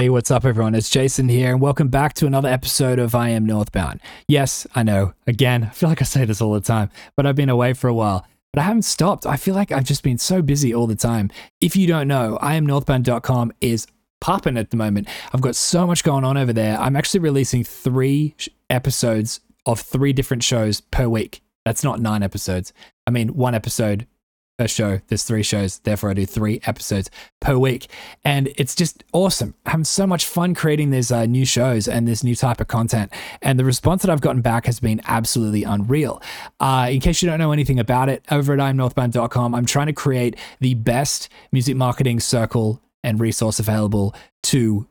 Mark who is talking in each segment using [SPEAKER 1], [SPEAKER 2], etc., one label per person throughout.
[SPEAKER 1] Hey, what's up, everyone? It's Jason here, and welcome back to another episode of I Am Northbound. Yes, I know, again, I feel like I say this all the time, but I've been away for a while. But I haven't stopped. I feel like I've just been so busy all the time. If you don't know, IamNorthbound.com is popping at the moment. I've got so much going on over there. I'm actually releasing three episodes of three different shows per week. That's not nine episodes. I mean, one episode per show. There's three shows, therefore I do three episodes per week, and it's just awesome. I'm having so much fun creating these uh, new shows and this new type of content, and the response that I've gotten back has been absolutely unreal. Uh, in case you don't know anything about it, over at imnorthbound.com, I'm trying to create the best music marketing circle and resource available to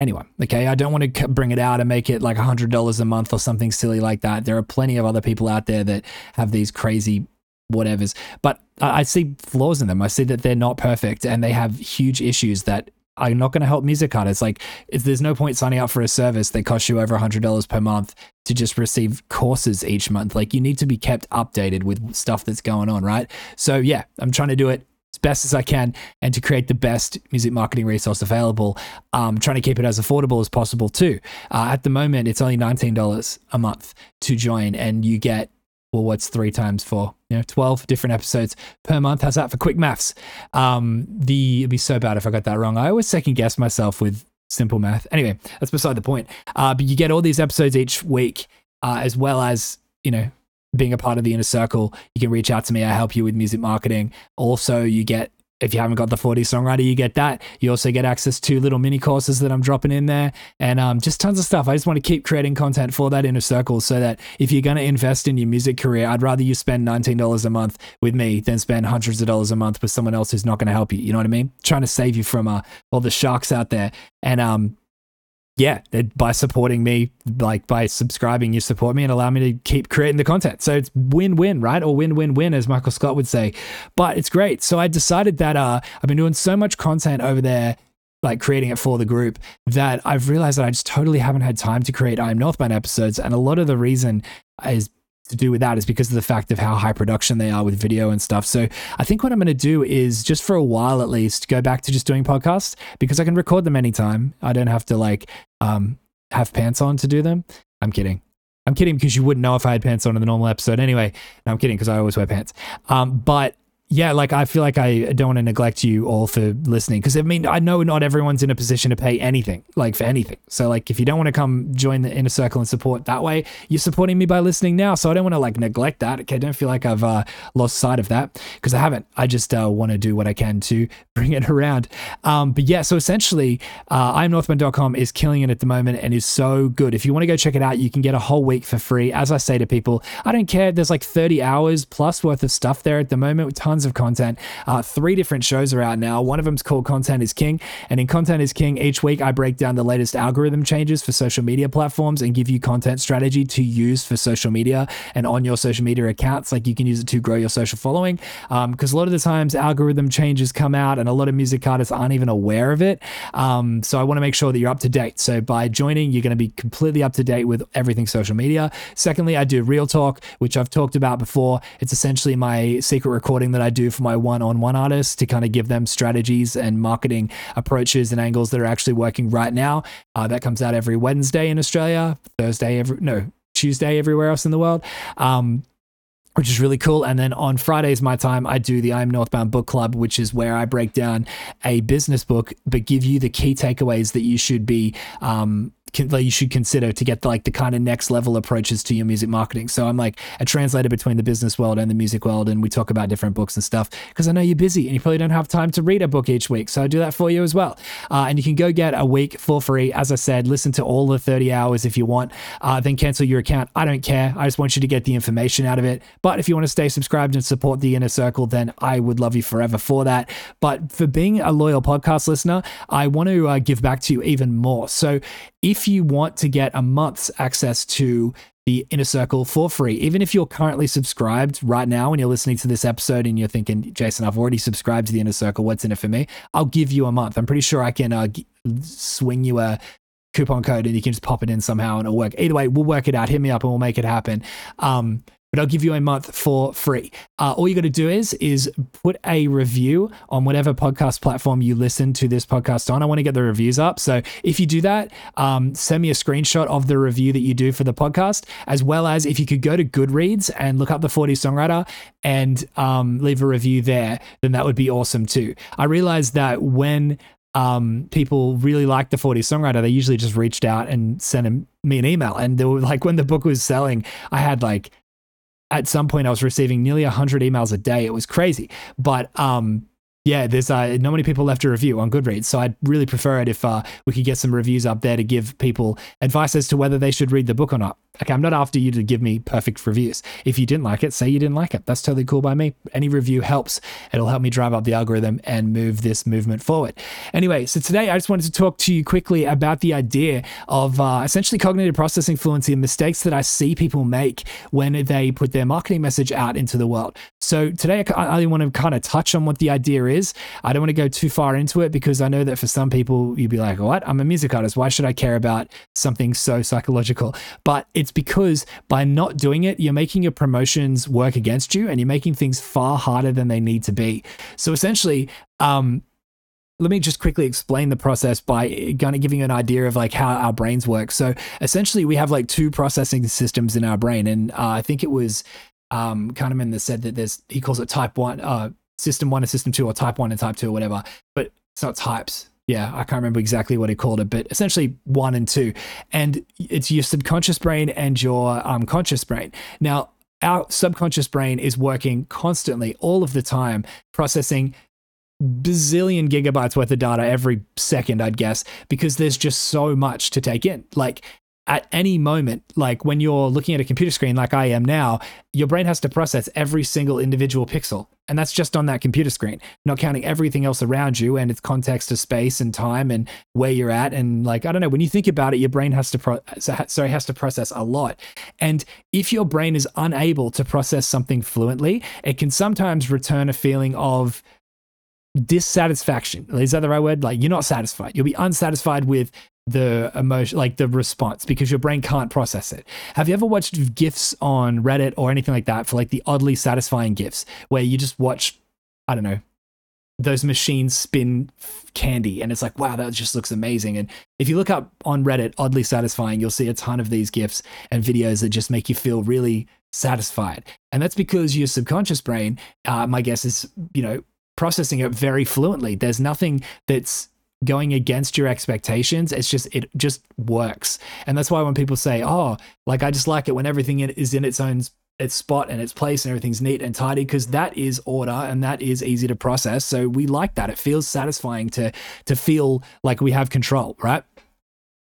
[SPEAKER 1] anyone. Okay. I don't want to bring it out and make it like $100 a month or something silly like that. There are plenty of other people out there that have these crazy whatevers. But I see flaws in them. I see that they're not perfect and they have huge issues that are not going to help music artists. Like, there's no point signing up for a service that costs you over $100 per month to just receive courses each month. Like, you need to be kept updated with stuff that's going on, right? So, yeah, I'm trying to do it as best as I can and to create the best music marketing resource available. Um, trying to keep it as affordable as possible, too. Uh, at the moment, it's only $19 a month to join, and you get well, what's three times four? You know, 12 different episodes per month. How's that for quick maths? Um, the, it'd be so bad if I got that wrong. I always second guess myself with simple math. Anyway, that's beside the point. Uh, but you get all these episodes each week, uh, as well as, you know, being a part of the inner circle. You can reach out to me. I help you with music marketing. Also, you get if you haven't got the 40 songwriter, you get that. You also get access to little mini courses that I'm dropping in there and um, just tons of stuff. I just want to keep creating content for that inner circle so that if you're going to invest in your music career, I'd rather you spend $19 a month with me than spend hundreds of dollars a month with someone else who's not going to help you. You know what I mean? Trying to save you from uh, all the sharks out there. And um, yeah, by supporting me, like by subscribing, you support me and allow me to keep creating the content. So it's win win, right? Or win win win, as Michael Scott would say. But it's great. So I decided that uh, I've been doing so much content over there like creating it for the group that I've realized that I just totally haven't had time to create I Am Northbound episodes. And a lot of the reason is to do with that is because of the fact of how high production they are with video and stuff. So I think what I'm going to do is just for a while at least go back to just doing podcasts because I can record them anytime. I don't have to like um, have pants on to do them. I'm kidding. I'm kidding because you wouldn't know if I had pants on in the normal episode anyway. No, I'm kidding because I always wear pants. Um, but yeah, like I feel like I don't want to neglect you all for listening because I mean I know not everyone's in a position to pay anything like for anything. So like if you don't want to come join the inner circle and support that way, you're supporting me by listening now. So I don't want to like neglect that. Okay, I don't feel like I've uh, lost sight of that because I haven't. I just uh, want to do what I can to bring it around. Um, but yeah, so essentially, uh, IamNorthbound.com is killing it at the moment and is so good. If you want to go check it out, you can get a whole week for free. As I say to people, I don't care. There's like 30 hours plus worth of stuff there at the moment with tons tons of content. Uh, three different shows are out now. One of them's called Content is King. And in Content is King, each week I break down the latest algorithm changes for social media platforms and give you content strategy to use for social media and on your social media accounts. Like you can use it to grow your social following. Because um, a lot of the times algorithm changes come out and a lot of music artists aren't even aware of it. Um, so I want to make sure that you're up to date. So by joining, you're going to be completely up to date with everything social media. Secondly, I do Real Talk, which I've talked about before. It's essentially my secret recording that I do for my one on one artists to kind of give them strategies and marketing approaches and angles that are actually working right now. Uh, that comes out every Wednesday in Australia, Thursday, every, no, Tuesday everywhere else in the world. Um, which is really cool. And then on Fridays, my time, I do the I'm Northbound Book Club, which is where I break down a business book, but give you the key takeaways that you should be um, that you should consider to get like the kind of next level approaches to your music marketing. So I'm like a translator between the business world and the music world, and we talk about different books and stuff because I know you're busy and you probably don't have time to read a book each week. So I do that for you as well. Uh, and you can go get a week for free. As I said, listen to all the 30 hours if you want, uh, then cancel your account. I don't care. I just want you to get the information out of it. But if you want to stay subscribed and support the inner circle, then I would love you forever for that. But for being a loyal podcast listener, I want to uh, give back to you even more. So if you want to get a month's access to the inner circle for free, even if you're currently subscribed right now and you're listening to this episode and you're thinking, Jason, I've already subscribed to the inner circle. What's in it for me? I'll give you a month. I'm pretty sure I can uh, swing you a coupon code and you can just pop it in somehow and it'll work. Either way, we'll work it out. Hit me up and we'll make it happen. Um, but I'll give you a month for free. Uh, all you got to do is is put a review on whatever podcast platform you listen to this podcast on. I want to get the reviews up. So if you do that, um, send me a screenshot of the review that you do for the podcast, as well as if you could go to Goodreads and look up the 40 songwriter and um, leave a review there, then that would be awesome too. I realized that when um, people really liked the 40 songwriter, they usually just reached out and sent me an email. And they were like, when the book was selling, I had like, at some point, I was receiving nearly 100 emails a day. It was crazy. But um, yeah, there's uh, not many people left a review on Goodreads, so I'd really prefer it if uh, we could get some reviews up there to give people advice as to whether they should read the book or not. Okay, I'm not after you to give me perfect reviews. If you didn't like it, say you didn't like it. That's totally cool by me. Any review helps. It'll help me drive up the algorithm and move this movement forward. Anyway, so today I just wanted to talk to you quickly about the idea of uh, essentially cognitive processing fluency and mistakes that I see people make when they put their marketing message out into the world. So today I, I want to kind of touch on what the idea is. I don't want to go too far into it because I know that for some people you'd be like, "What? I'm a music artist. Why should I care about something so psychological?" But it's because by not doing it, you're making your promotions work against you, and you're making things far harder than they need to be. So essentially, um, let me just quickly explain the process by kind of giving you an idea of like how our brains work. So essentially, we have like two processing systems in our brain, and uh, I think it was um, Kahneman that said that there's he calls it type one, uh, system one and system two, or type one and type two, or whatever. But it's not types. Yeah, I can't remember exactly what he called it, but essentially one and two. And it's your subconscious brain and your um, conscious brain. Now, our subconscious brain is working constantly, all of the time, processing bazillion gigabytes worth of data every second, I'd guess, because there's just so much to take in. Like at any moment, like when you're looking at a computer screen like I am now, your brain has to process every single individual pixel. And that's just on that computer screen, not counting everything else around you and its context of space and time and where you're at. And like, I don't know, when you think about it, your brain has to, pro- sorry, has to process a lot. And if your brain is unable to process something fluently, it can sometimes return a feeling of dissatisfaction. Is that the right word? Like you're not satisfied. You'll be unsatisfied with the emotion, like the response, because your brain can't process it. Have you ever watched GIFs on Reddit or anything like that for like the oddly satisfying GIFs where you just watch, I don't know, those machines spin candy and it's like, wow, that just looks amazing. And if you look up on Reddit, oddly satisfying, you'll see a ton of these GIFs and videos that just make you feel really satisfied. And that's because your subconscious brain, uh, my guess is, you know, processing it very fluently. There's nothing that's going against your expectations. It's just it just works. And that's why when people say oh like i just like it when everything is in its own its spot and its place and everything's neat and tidy because that is order and that is easy to process. So we like that. It feels satisfying to to feel like we have control right?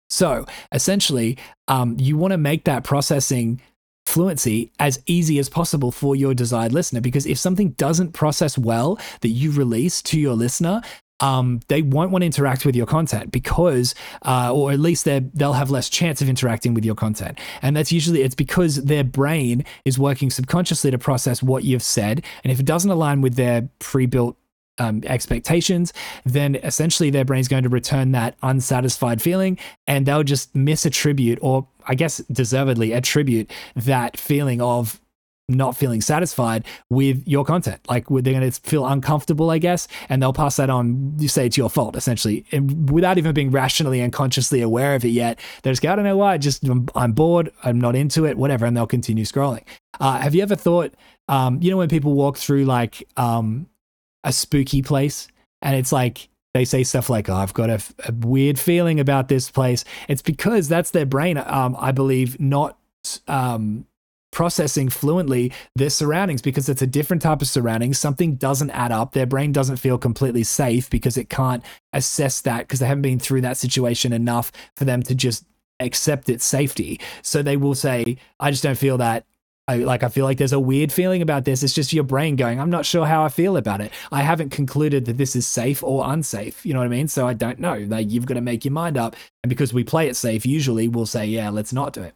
[SPEAKER 1] So essentially um, you want to make that processing fluency as easy as possible for your desired listener because if something doesn't process well that you release to your listener um, they won't want to interact with your content because, uh, or at least they they'll have less chance of interacting with your content. And that's usually it's because their brain is working subconsciously to process what you've said, and if it doesn't align with their pre-built um, expectations, then essentially their brain's going to return that unsatisfied feeling, and they'll just misattribute, or I guess deservedly attribute that feeling of not feeling satisfied with your content. Like they're going to feel uncomfortable, I guess, and they'll pass that on. You say it's your fault, essentially, and without even being rationally and consciously aware of it yet. They're just go, I don't know why. Just I'm, I'm bored. I'm not into it. Whatever, and they'll continue scrolling. Uh, have you ever thought, um, you know, when people walk through like um, a spooky place, and it's like they say stuff like, "Oh, I've got a, a weird feeling about this place." It's because that's their brain, um, I believe, not um, processing fluently their surroundings because it's a different type of surroundings. Something doesn't add up. Their brain doesn't feel completely safe because it can't assess that because they haven't been through that situation enough for them to just accept its safety. So they will say, I just don't feel that. I, like I feel like there's a weird feeling about this. It's just your brain going, I'm not sure how I feel about it. I haven't concluded that this is safe or unsafe. You know what I mean? So I don't know. Like you've got to make your mind up. And because we play it safe, usually we'll say, yeah, let's not do it.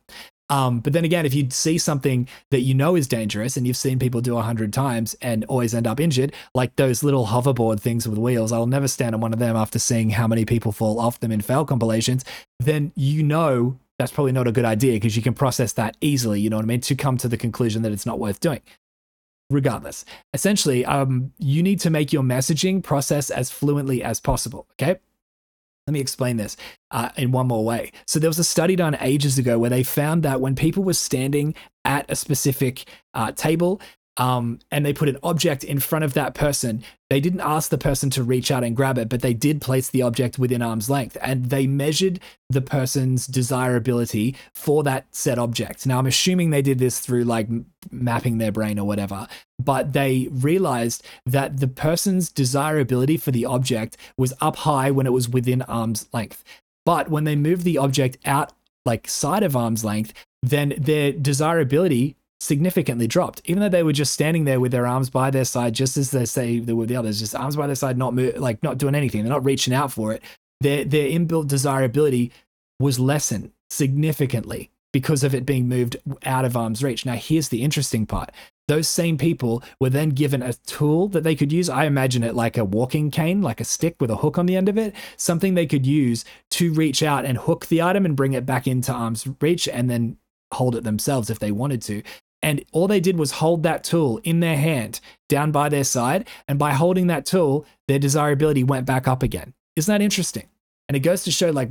[SPEAKER 1] Um, but then again, if you see something that you know is dangerous and you've seen people do a hundred times and always end up injured, like those little hoverboard things with wheels, I'll never stand on one of them after seeing how many people fall off them in fail compilations. Then you know that's probably not a good idea because you can process that easily, you know what I mean, to come to the conclusion that it's not worth doing. Regardless, essentially, um, you need to make your messaging process as fluently as possible. Okay. Let me explain this uh, in one more way. So, there was a study done ages ago where they found that when people were standing at a specific uh, table, um, and they put an object in front of that person. They didn't ask the person to reach out and grab it, but they did place the object within arm's length and they measured the person's desirability for that set object. Now, I'm assuming they did this through like mapping their brain or whatever, but they realized that the person's desirability for the object was up high when it was within arm's length. But when they moved the object out like side of arm's length, then their desirability significantly dropped, even though they were just standing there with their arms by their side, just as they say they were the others, just arms by their side, not like not doing anything. They're not reaching out for it. Their their inbuilt desirability was lessened significantly because of it being moved out of arm's reach. Now, here's the interesting part. Those same people were then given a tool that they could use. I imagine it like a walking cane, like a stick with a hook on the end of it, something they could use to reach out and hook the item and bring it back into arm's reach and then hold it themselves if they wanted to. And all they did was hold that tool in their hand down by their side. And by holding that tool, their desirability went back up again. Isn't that interesting? And it goes to show like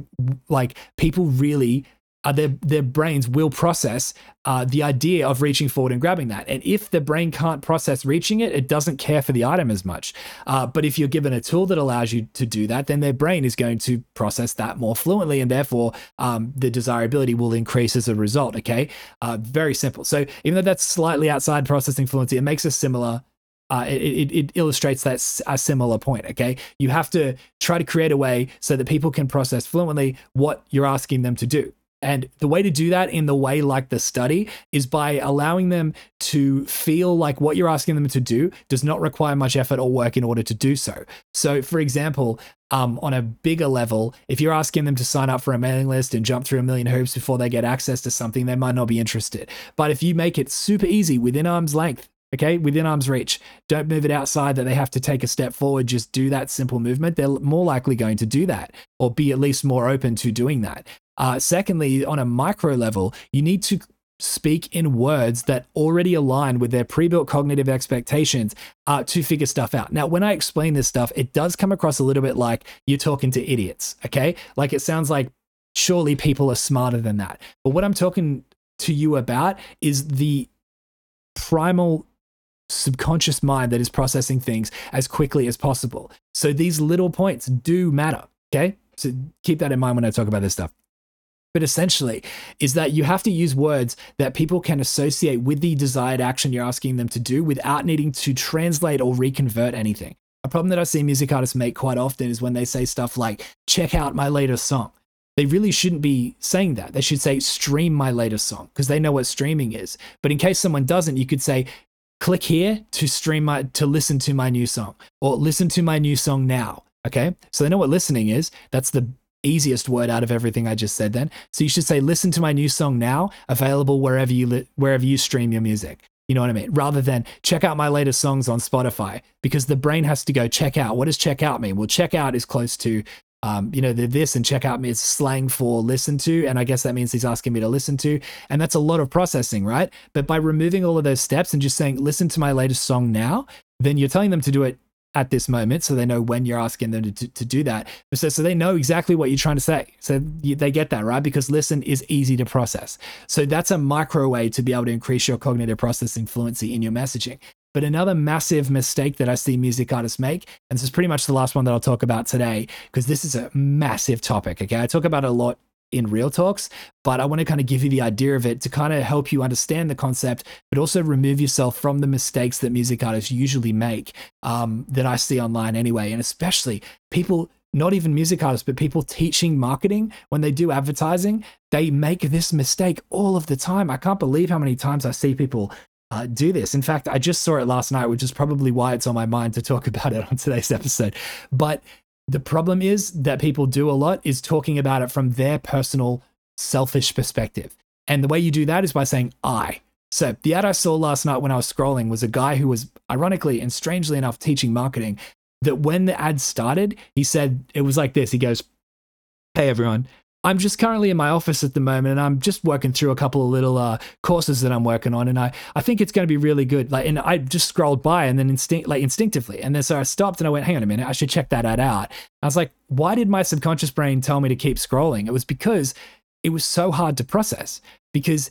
[SPEAKER 1] like people really uh, their their brains will process uh, the idea of reaching forward and grabbing that. And if the brain can't process reaching it, it doesn't care for the item as much. Uh, but if you're given a tool that allows you to do that, then their brain is going to process that more fluently, and therefore um, the desirability will increase as a result. Okay, uh, very simple. So even though that's slightly outside processing fluency, it makes a similar uh, it, it, it, illustrates that a similar point. Okay, you have to try to create a way so that people can process fluently what you're asking them to do. And the way to do that in the way like the study is by allowing them to feel like what you're asking them to do does not require much effort or work in order to do so. So, for example, um, on a bigger level, if you're asking them to sign up for a mailing list and jump through a million hoops before they get access to something, they might not be interested. But if you make it super easy within arm's length, okay, within arm's reach. Don't move it outside that they have to take a step forward. Just do that simple movement. They're more likely going to do that or be at least more open to doing that. Uh, secondly, on a micro level, you need to speak in words that already align with their pre-built cognitive expectations uh, to figure stuff out. Now, when I explain this stuff, it does come across a little bit like you're talking to idiots, okay? Like it sounds like surely people are smarter than that. But what I'm talking to you about is the primal subconscious mind that is processing things as quickly as possible. So these little points do matter, okay? So keep that in mind when I talk about this stuff but essentially is that you have to use words that people can associate with the desired action you're asking them to do without needing to translate or reconvert anything. A problem that I see music artists make quite often is when they say stuff like, check out my latest song. They really shouldn't be saying that. They should say, stream my latest song, because they know what streaming is. But in case someone doesn't, you could say, click here to stream my, to listen to my new song, or listen to my new song now. Okay. So they know what listening is. That's the easiest word out of everything I just said then. So you should say, listen to my new song now, available wherever you li- wherever you stream your music. You know what I mean? Rather than check out my latest songs on Spotify, because the brain has to go check out. What does check out mean? Well, check out is close to, um, you know, the this and check out is slang for listen to. And I guess that means he's asking me to listen to. And that's a lot of processing, right? But by removing all of those steps and just saying, listen to my latest song now, then you're telling them to do it at this moment so they know when you're asking them to, to, to, do that so, so they know exactly what you're trying to say so they get that right because listen is easy to process so that's a micro way to be able to increase your cognitive processing fluency in your messaging but another massive mistake that I see music artists make, and this is pretty much the last one that I'll talk about today, because this is a massive topic. Okay. I talk about a lot in real talks, but I want to kind of give you the idea of it to kind of help you understand the concept, but also remove yourself from the mistakes that music artists usually make um, that I see online anyway. And especially people, not even music artists, but people teaching marketing when they do advertising, they make this mistake all of the time. I can't believe how many times I see people uh, do this. In fact, I just saw it last night, which is probably why it's on my mind to talk about it on today's episode. But the problem is that people do a lot is talking about it from their personal selfish perspective. And the way you do that is by saying I. So the ad I saw last night when I was scrolling was a guy who was ironically and strangely enough teaching marketing. That when the ad started, he said it was like this. He goes, Hey everyone, I'm just currently in my office at the moment and I'm just working through a couple of little uh, courses that I'm working on. And I, I think it's going to be really good. Like, and I just scrolled by and then instinct, like instinctively. And then so I stopped and I went, hang on a minute, I should check that ad out. I was like, why did my subconscious brain tell me to keep scrolling? It was because it was so hard to process because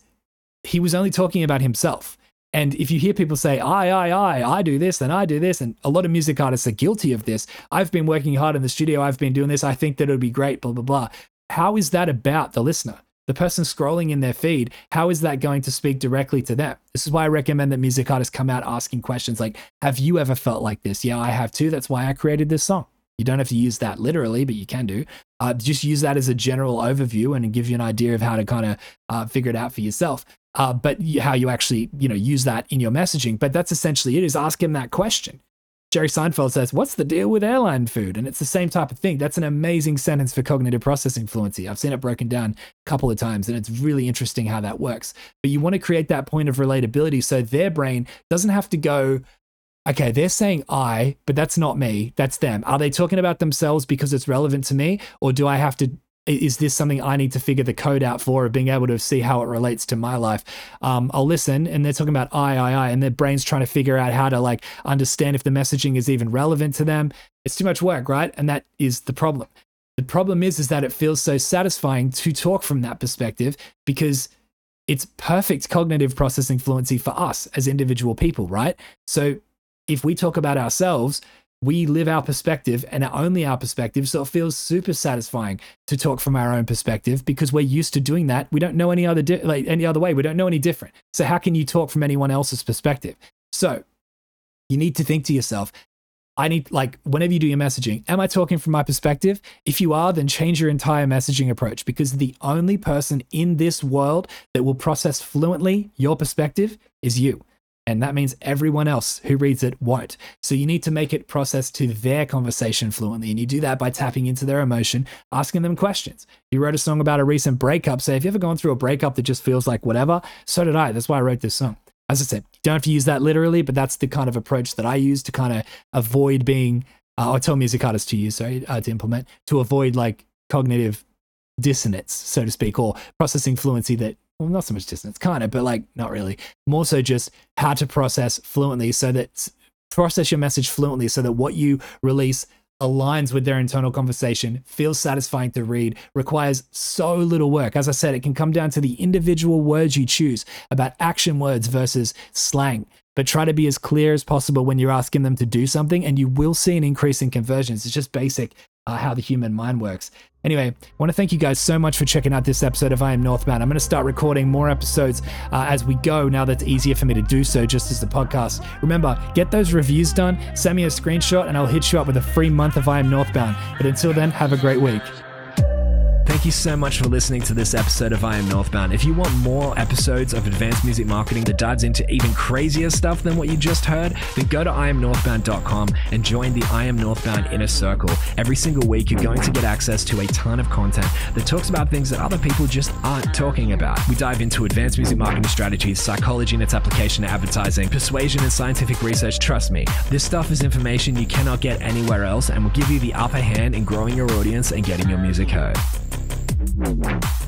[SPEAKER 1] he was only talking about himself. And if you hear people say, I, I, I, I do this and I do this, and a lot of music artists are guilty of this. I've been working hard in the studio, I've been doing this, I think that it would be great, blah, blah, blah. How is that about the listener? The person scrolling in their feed, how is that going to speak directly to them? This is why I recommend that music artists come out asking questions like, Have you ever felt like this? Yeah, I have too. That's why I created this song. You don't have to use that literally, but you can do. Uh, just use that as a general overview and give you an idea of how to kind of uh, figure it out for yourself. Uh, but how you actually, you know, use that in your messaging. But that's essentially it. Is ask him that question. Jerry Seinfeld says, "What's the deal with airline food?" And it's the same type of thing. That's an amazing sentence for cognitive processing fluency. I've seen it broken down a couple of times, and it's really interesting how that works. But you want to create that point of relatability so their brain doesn't have to go okay, they're saying I, but that's not me. That's them. Are they talking about themselves because it's relevant to me? Or do I have to? Is this something I need to figure the code out for, or being able to see how it relates to my life? Um, I'll listen, and they're talking about I, I, I, and their brain's trying to figure out how to like understand if the messaging is even relevant to them. It's too much work, right? And that is the problem. The problem is, is that it feels so satisfying to talk from that perspective because it's perfect cognitive processing fluency for us as individual people, right? So if we talk about ourselves, we live our perspective and only our perspective. So it feels super satisfying to talk from our own perspective because we're used to doing that. We don't know any other di- like any other way. We don't know any different. So how can you talk from anyone else's perspective? So you need to think to yourself, I need like whenever you do your messaging, am I talking from my perspective? If you are, then change your entire messaging approach because the only person in this world that will process fluently your perspective is you. And that means everyone else who reads it won't. So you need to make it process to their conversation fluently. And you do that by tapping into their emotion, asking them questions. You wrote a song about a recent breakup. Say, have you ever gone through a breakup that just feels like whatever? So did I. That's why I wrote this song. As I said, don't have to use that literally, but that's the kind of approach that I use to kind of avoid being, uh, I tell music artists to use, sorry, uh, to implement, to avoid like cognitive dissonance, so to speak, or processing fluency that well, not so much dissonance, kind of, but like not really. More so just how to process fluently so that process your message fluently so that what you release aligns with their internal conversation, feels satisfying to read, requires so little work. As I said, it can come down to the individual words you choose about action words versus slang. But try to be as clear as possible when you're asking them to do something, and you will see an increase in conversions. It's just basic uh, how the human mind works. Anyway, I want to thank you guys so much for checking out this episode of I Am Northbound. I'm going to start recording more episodes uh, as we go now that it's easier for me to do so just as the podcast. Remember, get those reviews done, send me a screenshot, and I'll hit you up with a free month of I Am Northbound. But until then, have a great week. Thank you so much for listening to this episode of I Am Northbound. If you want more episodes of advanced music marketing that dives into even crazier stuff than what you just heard, then go to IamNorthbound.com and join the I Am Northbound Inner Circle. Every single week, you're going to get access to a ton of content that talks about things that other people just aren't talking about. We dive into advanced music marketing strategies, psychology and its application to advertising, persuasion and scientific research. Trust me, this stuff is information you cannot get anywhere else and will give you the upper hand in growing your audience and getting your music heard. Thank you.